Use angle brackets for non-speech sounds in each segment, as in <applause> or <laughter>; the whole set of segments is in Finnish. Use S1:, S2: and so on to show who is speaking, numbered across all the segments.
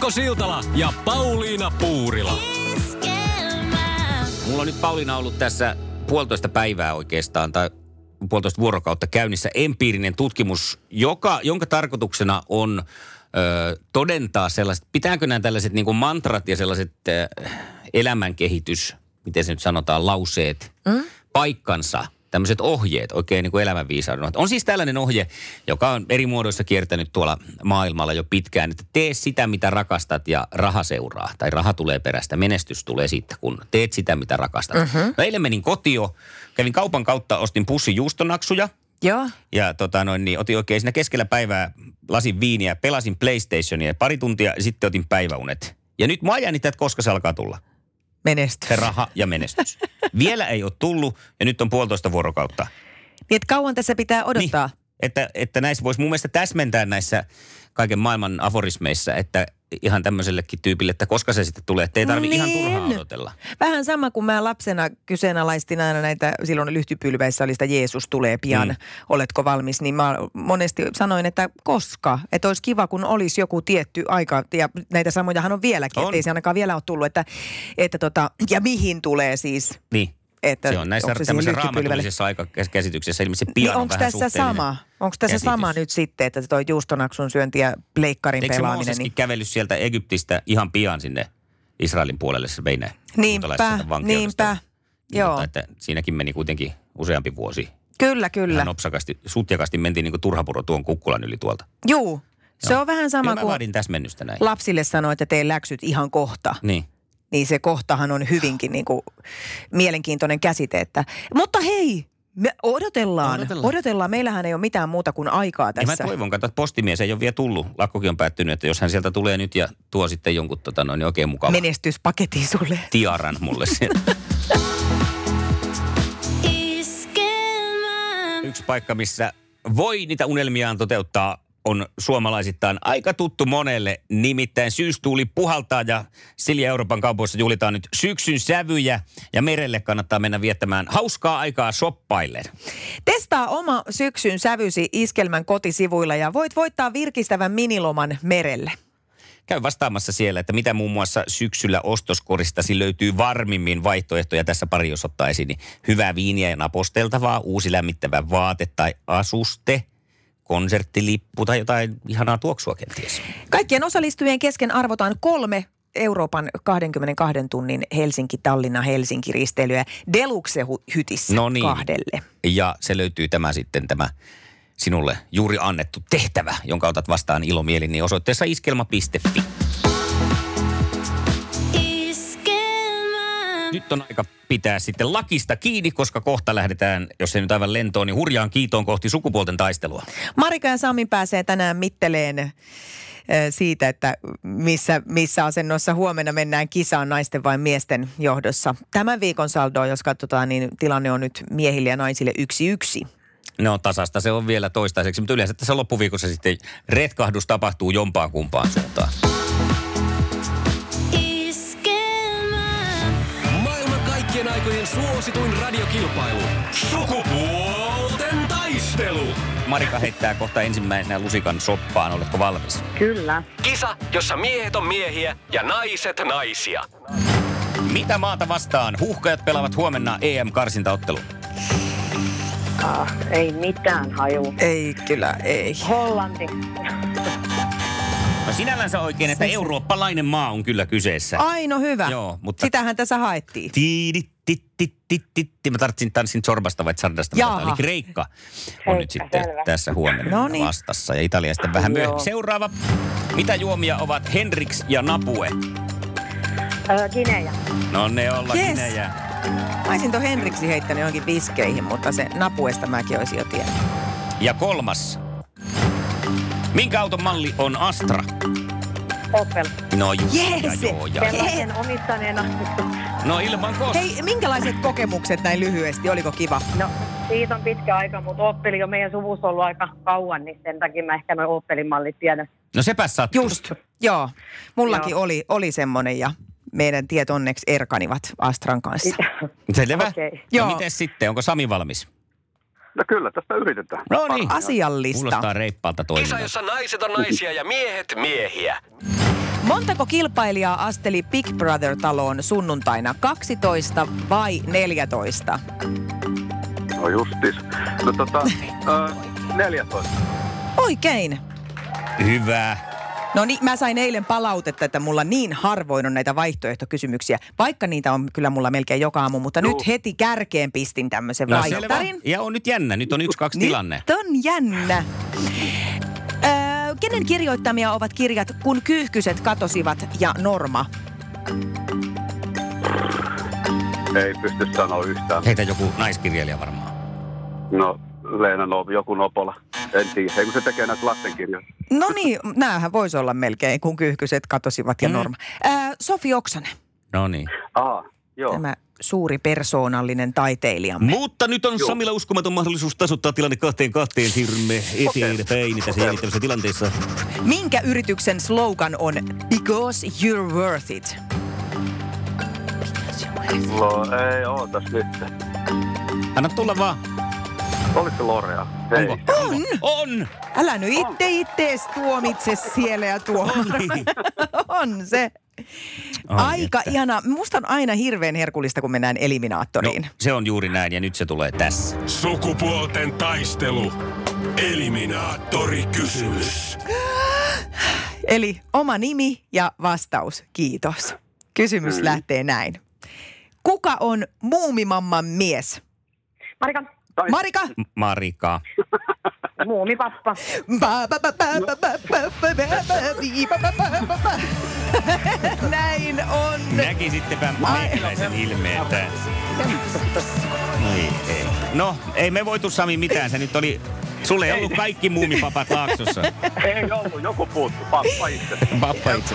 S1: Mikko Siltala ja Pauliina Puurila.
S2: Mulla on nyt Pauliina ollut tässä puolitoista päivää oikeastaan, tai puolitoista vuorokautta käynnissä empiirinen tutkimus, joka, jonka tarkoituksena on ö, todentaa sellaiset, pitääkö nämä tällaiset niin kuin mantrat ja sellaiset ö, elämänkehitys, miten se nyt sanotaan, lauseet, mm? paikkansa – tämmöiset ohjeet, oikein niin kuin elämänviisauden. On siis tällainen ohje, joka on eri muodoissa kiertänyt tuolla maailmalla jo pitkään, että tee sitä, mitä rakastat ja raha seuraa. Tai raha tulee perästä, menestys tulee siitä, kun teet sitä, mitä rakastat. Mm-hmm. No eilen menin kotio, kävin kaupan kautta, ostin pussi juustonaksuja.
S3: Joo.
S2: Ja tota noin, niin otin oikein siinä keskellä päivää lasin viiniä, pelasin PlayStationia pari tuntia ja sitten otin päiväunet. Ja nyt mä jännittää, että koska se alkaa tulla.
S3: Menestys.
S2: Se raha ja menestys. Vielä ei ole tullut ja nyt on puolitoista vuorokautta.
S3: Niin, että kauan tässä pitää odottaa.
S2: Niin, että, että näissä voisi mun mielestä täsmentää näissä kaiken maailman aforismeissa, että ihan tämmöisellekin tyypille, että koska se sitten tulee, että ei tarvitse niin. ihan turhaa odotella.
S3: Vähän sama kuin mä lapsena kyseenalaistin aina näitä, silloin lyhtypylväissä oli sitä Jeesus tulee pian, mm. oletko valmis, niin mä monesti sanoin, että koska, että olisi kiva, kun olisi joku tietty aika, ja näitä samojahan on vieläkin, on. ei se ainakaan vielä ole tullut, että, että tota, ja mihin tulee siis.
S2: Niin. Että se on näissä tämmöisessä raamatullisessa aikakäsityksessä ilmeisesti pian niin
S3: onko tässä sama? Onko tässä käsitys. sama nyt sitten, että tuo juustonaksun syönti ja pleikkarin
S2: Eikö
S3: pelaaminen?
S2: Eikö niin... kävellyt sieltä Egyptistä ihan pian sinne Israelin puolelle se vei ne
S3: Niinpä, niinpä. Joo.
S2: Mutta että siinäkin meni kuitenkin useampi vuosi.
S3: Kyllä, kyllä. Ihan
S2: nopsakasti, sutjakasti mentiin niin kuin turhapuro tuon kukkulan yli tuolta.
S3: Juu, se Joo. on vähän sama
S2: kuin näin.
S3: lapsille sanoit, että tee läksyt ihan kohta.
S2: Niin
S3: niin se kohtahan on hyvinkin niin kuin mielenkiintoinen käsite. Että, mutta hei, me odotellaan, odotellaan. odotellaan. Meillähän ei ole mitään muuta kuin aikaa tässä.
S2: Ja mä toivon, että postimies ei ole vielä tullut. Lakkokin on päättynyt, että jos hän sieltä tulee nyt ja tuo sitten jonkun tota, noin, niin oikein mukava.
S3: Menestyspaketti sulle.
S2: Tiaran mulle <laughs> Yksi paikka, missä voi niitä unelmiaan toteuttaa on suomalaisittain aika tuttu monelle. Nimittäin syystuuli puhaltaa ja Silja Euroopan kaupoissa juhlitaan nyt syksyn sävyjä ja merelle kannattaa mennä viettämään hauskaa aikaa shoppailleen.
S3: Testaa oma syksyn sävysi Iskelmän kotisivuilla ja voit voittaa virkistävän miniloman merelle.
S2: Käy vastaamassa siellä, että mitä muun muassa syksyllä ostoskoristasi löytyy varmimmin vaihtoehtoja. Tässä pari jos ottaa esiin, niin hyvää viiniä ja naposteltavaa, uusi lämmittävä vaate tai asuste – konserttilippu tai jotain ihanaa tuoksua kenties.
S3: Kaikkien osallistujien kesken arvotaan kolme Euroopan 22 tunnin Helsinki-Tallinna-Helsinki-risteilyä Deluxe-hytissä no niin. kahdelle.
S2: Ja se löytyy tämä sitten tämä sinulle juuri annettu tehtävä, jonka otat vastaan ilomielin, niin osoitteessa iskelma.fi. Nyt on aika pitää sitten lakista kiinni, koska kohta lähdetään, jos ei nyt aivan lentoon, niin hurjaan kiitoon kohti sukupuolten taistelua.
S3: Marika ja Sami pääsee tänään mitteleen siitä, että missä, missä asennossa huomenna mennään kisaan naisten vai miesten johdossa. Tämän viikon saldoa, jos katsotaan, niin tilanne on nyt miehille ja naisille yksi yksi.
S2: No tasasta se on vielä toistaiseksi, mutta yleensä tässä loppuviikossa sitten retkahdus tapahtuu jompaan kumpaan suuntaan.
S1: Suosituin radiokilpailu. Sukupuolten taistelu.
S2: Marika heittää kohta ensimmäisenä lusikan soppaan. Oletko valmis?
S4: Kyllä.
S1: Kisa, jossa miehet on miehiä ja naiset naisia.
S2: Mitä maata vastaan? Huhkajat pelaavat huomenna EM-karsintaottelu.
S4: Ah, ei mitään haju.
S3: Ei kyllä, ei.
S4: Hollanti.
S2: No sinällänsä oikein, että eurooppalainen maa on kyllä kyseessä.
S3: Aino hyvä. Joo, mutta... Sitähän tässä haettiin.
S2: Tiidit, Mä tarvitsin tanssin Zorbasta vai Zardasta, eli Kreikka on nyt sitten selvä. tässä huomenna Noniin. vastassa. Ja Italia sitten vähän myöhemmin. Seuraava. Mitä juomia ovat Hendrix ja Napue?
S4: Gineja.
S2: No ne olla yes. Gineja.
S3: Mä olisin tuon Henriksi heittänyt johonkin viskeihin, mutta se Napuesta mäkin olisin jo tiennyt.
S2: Ja kolmas. Minkä auton malli on Astra?
S4: Opel.
S2: No just,
S3: Jees!
S2: ja joo, ja.
S4: Sellaisen omistaneena.
S2: No ilman kos.
S3: Hei, minkälaiset kokemukset näin lyhyesti? Oliko kiva?
S4: No, siitä on pitkä aika, mutta Opeli on meidän suvussa ollut aika kauan, niin sen takia mä ehkä noin Opelin mallit tiedän.
S2: No sepä sattuu.
S3: Just, joo. Mullakin
S4: Joo.
S3: oli, oli semmoinen ja meidän tiet onneksi erkanivat Astran kanssa.
S2: Selvä.
S4: Okei.
S2: No
S3: Joo.
S2: miten sitten? Onko Sami valmis?
S5: No kyllä, tästä yritetään.
S2: No niin.
S3: Asiallista.
S2: Kuulostaa reippaalta
S6: Kisa,
S2: toiminnalta.
S6: jossa naiset on naisia ja miehet miehiä.
S3: Montako kilpailijaa asteli Big Brother-taloon sunnuntaina? 12 vai 14?
S5: No justis. No tota, <laughs> ö, 14.
S3: Oikein.
S2: Hyvä.
S3: No niin, mä sain eilen palautetta, että mulla niin harvoin on näitä vaihtoehtokysymyksiä, vaikka niitä on kyllä mulla melkein joka aamu, mutta
S5: Juu.
S3: nyt heti kärkeen pistin tämmöisen
S2: No
S3: vaihtarin.
S2: selvä. Ja on nyt jännä. Nyt on yksi, kaksi tilanne.
S3: Nyt on jännä. Öö, kenen kirjoittamia ovat kirjat Kun kyyhkyset katosivat ja Norma?
S5: Ei pysty sanoa yhtään.
S2: Heitä joku naiskirjailija varmaan.
S5: No, Leena no, joku Nopola. En tiedä. Ei kun se tekee näitä lastenkirjoja.
S3: No niin, näähän voisi olla melkein Kun kyyhkyset katosivat ja
S2: Mm.
S3: Norma. Öö, Sofi Oksanen,
S2: No niin.
S5: Aa, joo.
S3: tämä suuri persoonallinen taiteilijamme.
S2: Mutta nyt on
S5: Joo.
S2: Samilla uskomaton mahdollisuus tasoittaa tilanne kahteen kahteen. Siirrymme eteenpäin tässä jännittävässä tilanteessa.
S3: Minkä yrityksen slogan on Because you're worth it?
S5: No, ei ootas nyt.
S2: Anna tulla vaan.
S5: Oliko Lorea? Ei.
S2: Onko?
S3: On!
S2: On!
S3: Älä nyt itse ittees tuomitse siellä ja tuolla. <laughs>
S2: Niin.
S3: on se.
S2: Ai
S3: Aika
S2: että.
S3: ihana. Musta on aina hirveän herkullista, kun mennään
S2: No,
S3: eliminaattoriin.
S2: se on juuri näin ja nyt se tulee tässä.
S7: Sukupuolten taistelu. Eliminaattori kysymys. <gasps>
S3: Eli oma nimi ja vastaus. Kiitos. Kysymys
S2: Mm.
S3: lähtee näin. Kuka on muumimamman mies?
S4: Marika,
S3: Marika?
S2: M- Marika.
S4: muumipappa.
S3: Näin on.
S2: Näkisittepä meikäläisen ilmeen ei. No, ei me voitu Sami mitään. Se nyt oli... Sulle ei ollut kaikki muumipapat Laaksossa.
S5: Ei ollut, joku puuttu. Pappa itse.
S2: Pappa itse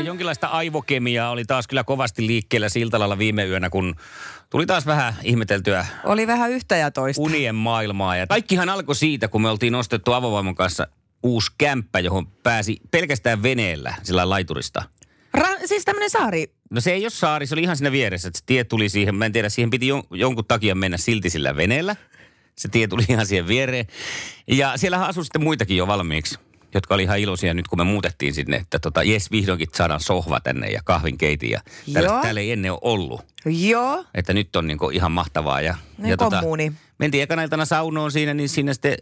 S2: Ja jonkinlaista aivokemiaa oli taas kyllä kovasti liikkeellä Siltalalla viime yönä, kun tuli taas vähän ihmeteltyä
S3: Oli vähän yhtä ja toista.
S2: unien maailmaa. Ja kaikkihan alkoi siitä, kun me oltiin nostettu avovaimon kanssa uusi kämppä, johon pääsi pelkästään veneellä sillä laiturista.
S3: Ra- siis tämmöinen saari.
S2: No se ei ole saari, se oli ihan siinä vieressä. Että se tie tuli siihen, mä en tiedä, siihen piti jon- jonkun takia mennä silti sillä veneellä. Se tie tuli ihan siihen viereen. Ja siellähän asui sitten muitakin jo valmiiksi, jotka oli ihan iloisia nyt, kun me muutettiin sinne, että tota, jes, vihdoinkin saadaan sohva tänne ja kahvinkeitin. Ja tällaista täällä ei ennen ole ollut.
S3: Joo.
S2: Että nyt on niinku ihan mahtavaa. Ja,
S3: Niin
S2: ja
S3: kommuuni.
S2: mentiin ekana iltana saunoon siinä, niin siinä sitten,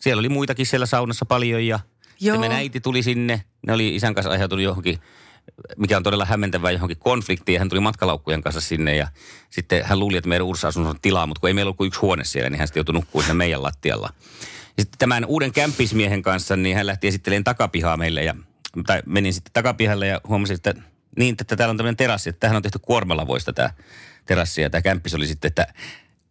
S2: siellä oli muitakin siellä saunassa paljon ja
S3: Joo.
S2: sitten äiti tuli sinne. Ne oli isän kanssa aiheutunut johonkin, mikä on todella hämmentävää, johonkin konfliktiin. Hän tuli matkalaukkujen kanssa sinne ja sitten hän luuli, että meidän asunnossa on tilaa, mutta kun ei meillä ollut kuin yksi huone siellä, niin hän sitten joutui nukkumaan siinä meidän lattialla. Sitten tämän uuden kämpismiehen kanssa, niin hän lähti esittelemään takapihaa meille ja, tai menin sitten takapihalle ja huomasin, että niin, että täällä on tämmöinen terassi, että tähän on tehty kuormalavoista tämä terassi ja tämä kämppis oli sitten, että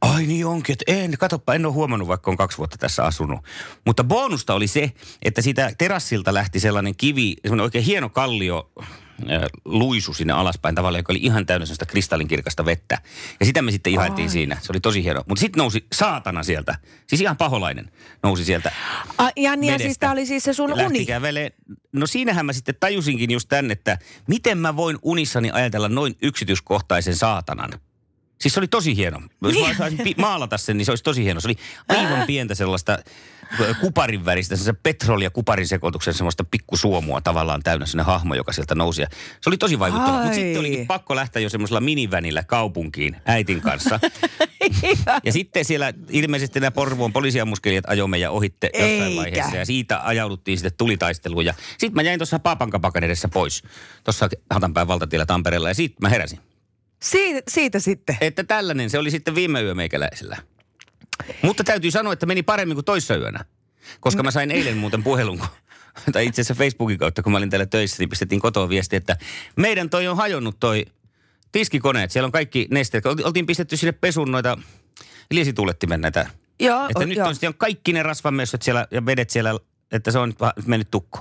S2: Ai niin onkin, että en, katoppa, en ole huomannut, vaikka on kaksi vuotta tässä asunut. Mutta bonusta oli se, että siitä terassilta lähti sellainen kivi, semmoinen oikein hieno kallio, luisu sinne alaspäin tavallaan, joka oli ihan täynnä sellaista kristallinkirkasta vettä. Ja sitä me sitten ihailtiin siinä. Se oli tosi hieno. Mutta sitten nousi saatana sieltä, siis ihan paholainen nousi sieltä
S3: A, ja niin, ja siis tämä oli siis se sun uni.
S2: kävelee. No siinähän mä sitten tajusinkin just tän, että miten mä voin unissani ajatella noin yksityiskohtaisen saatanan. Siis se oli tosi hieno. Jos mä saisin pi- maalata sen, niin se olisi tosi hieno. Se oli aivan pientä sellaista kuparin väristä, se petroli- ja kuparin sekoituksen semmoista pikkusuomua tavallaan täynnä sinne hahmo, joka sieltä nousi. Ja se oli tosi vaikuttava. Mutta sitten olikin pakko lähteä jo semmoisella minivänillä kaupunkiin äitin kanssa. <laughs> ja sitten siellä ilmeisesti nämä Porvoon poliisiammuskelijat ajoi meidän ohitte jossain
S3: Eikä.
S2: vaiheessa. Ja siitä ajauduttiin sitten tulitaisteluun. Ja sitten mä jäin tuossa Paapankapakan edessä pois. Tuossa Hatanpään valtatiellä Tampereella. Ja siitä mä heräsin.
S3: Siitä, siitä sitten.
S2: Että tällainen se oli sitten viime yö meikäläisellä. Mutta täytyy sanoa, että meni paremmin kuin toissa yönä. Koska mä sain eilen muuten puhelun, kun- tai itse asiassa Facebookin kautta, kun mä olin täällä töissä, niin pistettiin kotoa viesti, että meidän toi on hajonnut toi tiskikoneet. Siellä on kaikki nesteet. Olti- Oltiin pistetty sinne pesun noita liesituulettimen näitä.
S3: Joo,
S2: Että nyt
S3: joo.
S2: on, sitten on kaikki ne rasvamössöt siellä ja vedet siellä, että se on mennyt tukko.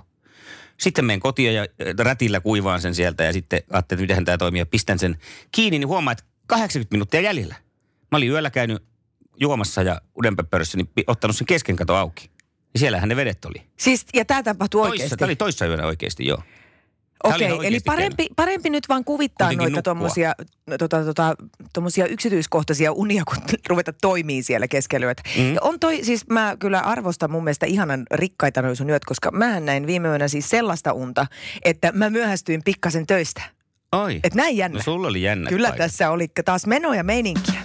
S2: Sitten menen kotiin ja äh, rätillä kuivaan sen sieltä ja sitten ajattelin, että miten tämä toimii. Ja pistän sen kiinni, niin huomaan, että 80 minuuttia jäljellä. Mä olin yöllä käynyt juomassa ja udenpöppörössä, niin ottanut sen keskenkato auki. Ja siellähän ne vedet oli.
S3: Siis, ja tämä tapahtui
S2: Toissa,
S3: oikeasti.
S2: tämä oli toissa yönä oikeasti, joo.
S3: Okei, eli parempi, parempi nyt vaan kuvittaa
S2: Kuitenkin
S3: noita
S2: nukkua.
S3: tommosia, tota, tota, tommosia yksityiskohtaisia unia, kun <laughs> ruveta toimii siellä keskellä yötä.
S2: Mm.
S3: Ja on toi, siis mä kyllä arvostan mun mielestä ihanan rikkaita noin sun yöt, koska mä näin viime yönä siis sellaista unta, että mä myöhästyin pikkasen töistä.
S2: Oi.
S3: Et näin jännä.
S2: No sulla oli jännä
S3: Kyllä
S2: paikat.
S3: tässä oli taas menoja meininkiä.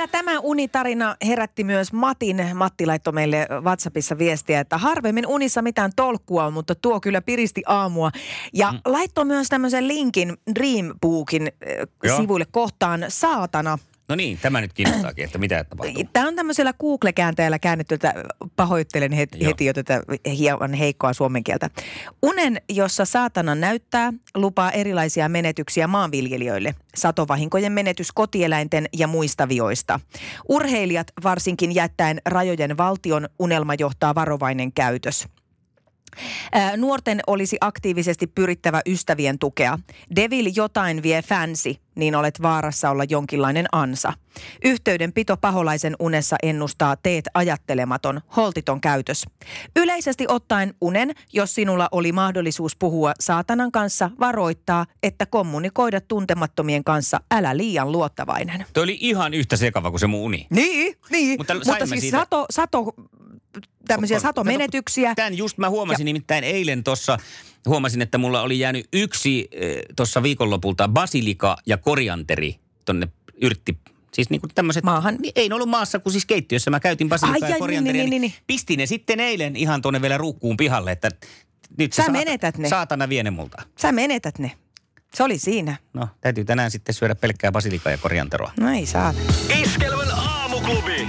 S3: Ja tämä unitarina herätti myös Matin. Matti laittoi meille WhatsAppissa viestiä, että harvemmin unissa mitään tolkkua on, mutta tuo kyllä piristi aamua. Ja mm. laittoi myös tämmöisen linkin Dreambookin äh, sivuille kohtaan saatana.
S2: No niin, tämä nyt kiinnostaakin, että mitä tapahtuu.
S3: Tämä on tämmöisellä Google-kääntäjällä käännetty, että pahoittelen heti, heti jo tätä hieman heikkoa suomen kieltä. Unen, jossa saatana näyttää, lupaa erilaisia menetyksiä maanviljelijöille. Satovahinkojen menetys kotieläinten ja muista vioista. Urheilijat varsinkin jättäen rajojen valtion unelma johtaa varovainen käytös. Nuorten olisi aktiivisesti pyrittävä ystävien tukea. Devil jotain vie fansi, niin olet vaarassa olla jonkinlainen ansa. Yhteydenpito paholaisen unessa ennustaa teet ajattelematon, holtiton käytös. Yleisesti ottaen unen, jos sinulla oli mahdollisuus puhua saatanan kanssa, varoittaa, että kommunikoida tuntemattomien kanssa, älä liian luottavainen.
S2: Toi oli ihan yhtä sekava kuin se mun uni.
S3: Niin, niin.
S2: Mutta
S3: Mutta, siis
S2: siitä-
S3: sato, sato, tämmöisiä
S2: Kato,
S3: satomenetyksiä.
S2: Tämän just mä huomasin, nimittäin eilen tuossa huomasin, että mulla oli jäänyt yksi eh, tuossa viikonlopulta basilika ja korianteri tonne yrtti. Siis niin kuin tämmöiset,
S3: Maahan.
S2: ei ne ollut maassa, kun siis keittiössä mä käytin basilikaa
S3: Ai,
S2: ja
S3: ai, niin,
S2: korianteria.
S3: niin, niin, niin.
S2: Pistin ne sitten eilen ihan tuonne vielä ruukkuun pihalle, että nyt
S3: Sä
S2: se
S3: menetät ne.
S2: saatana vie ne multa.
S3: Sä menetät ne. Se oli siinä.
S2: No, täytyy tänään sitten syödä pelkkää basilikaa ja korianteroa.
S3: No ei saa.
S7: Iskelmän aamuklubi.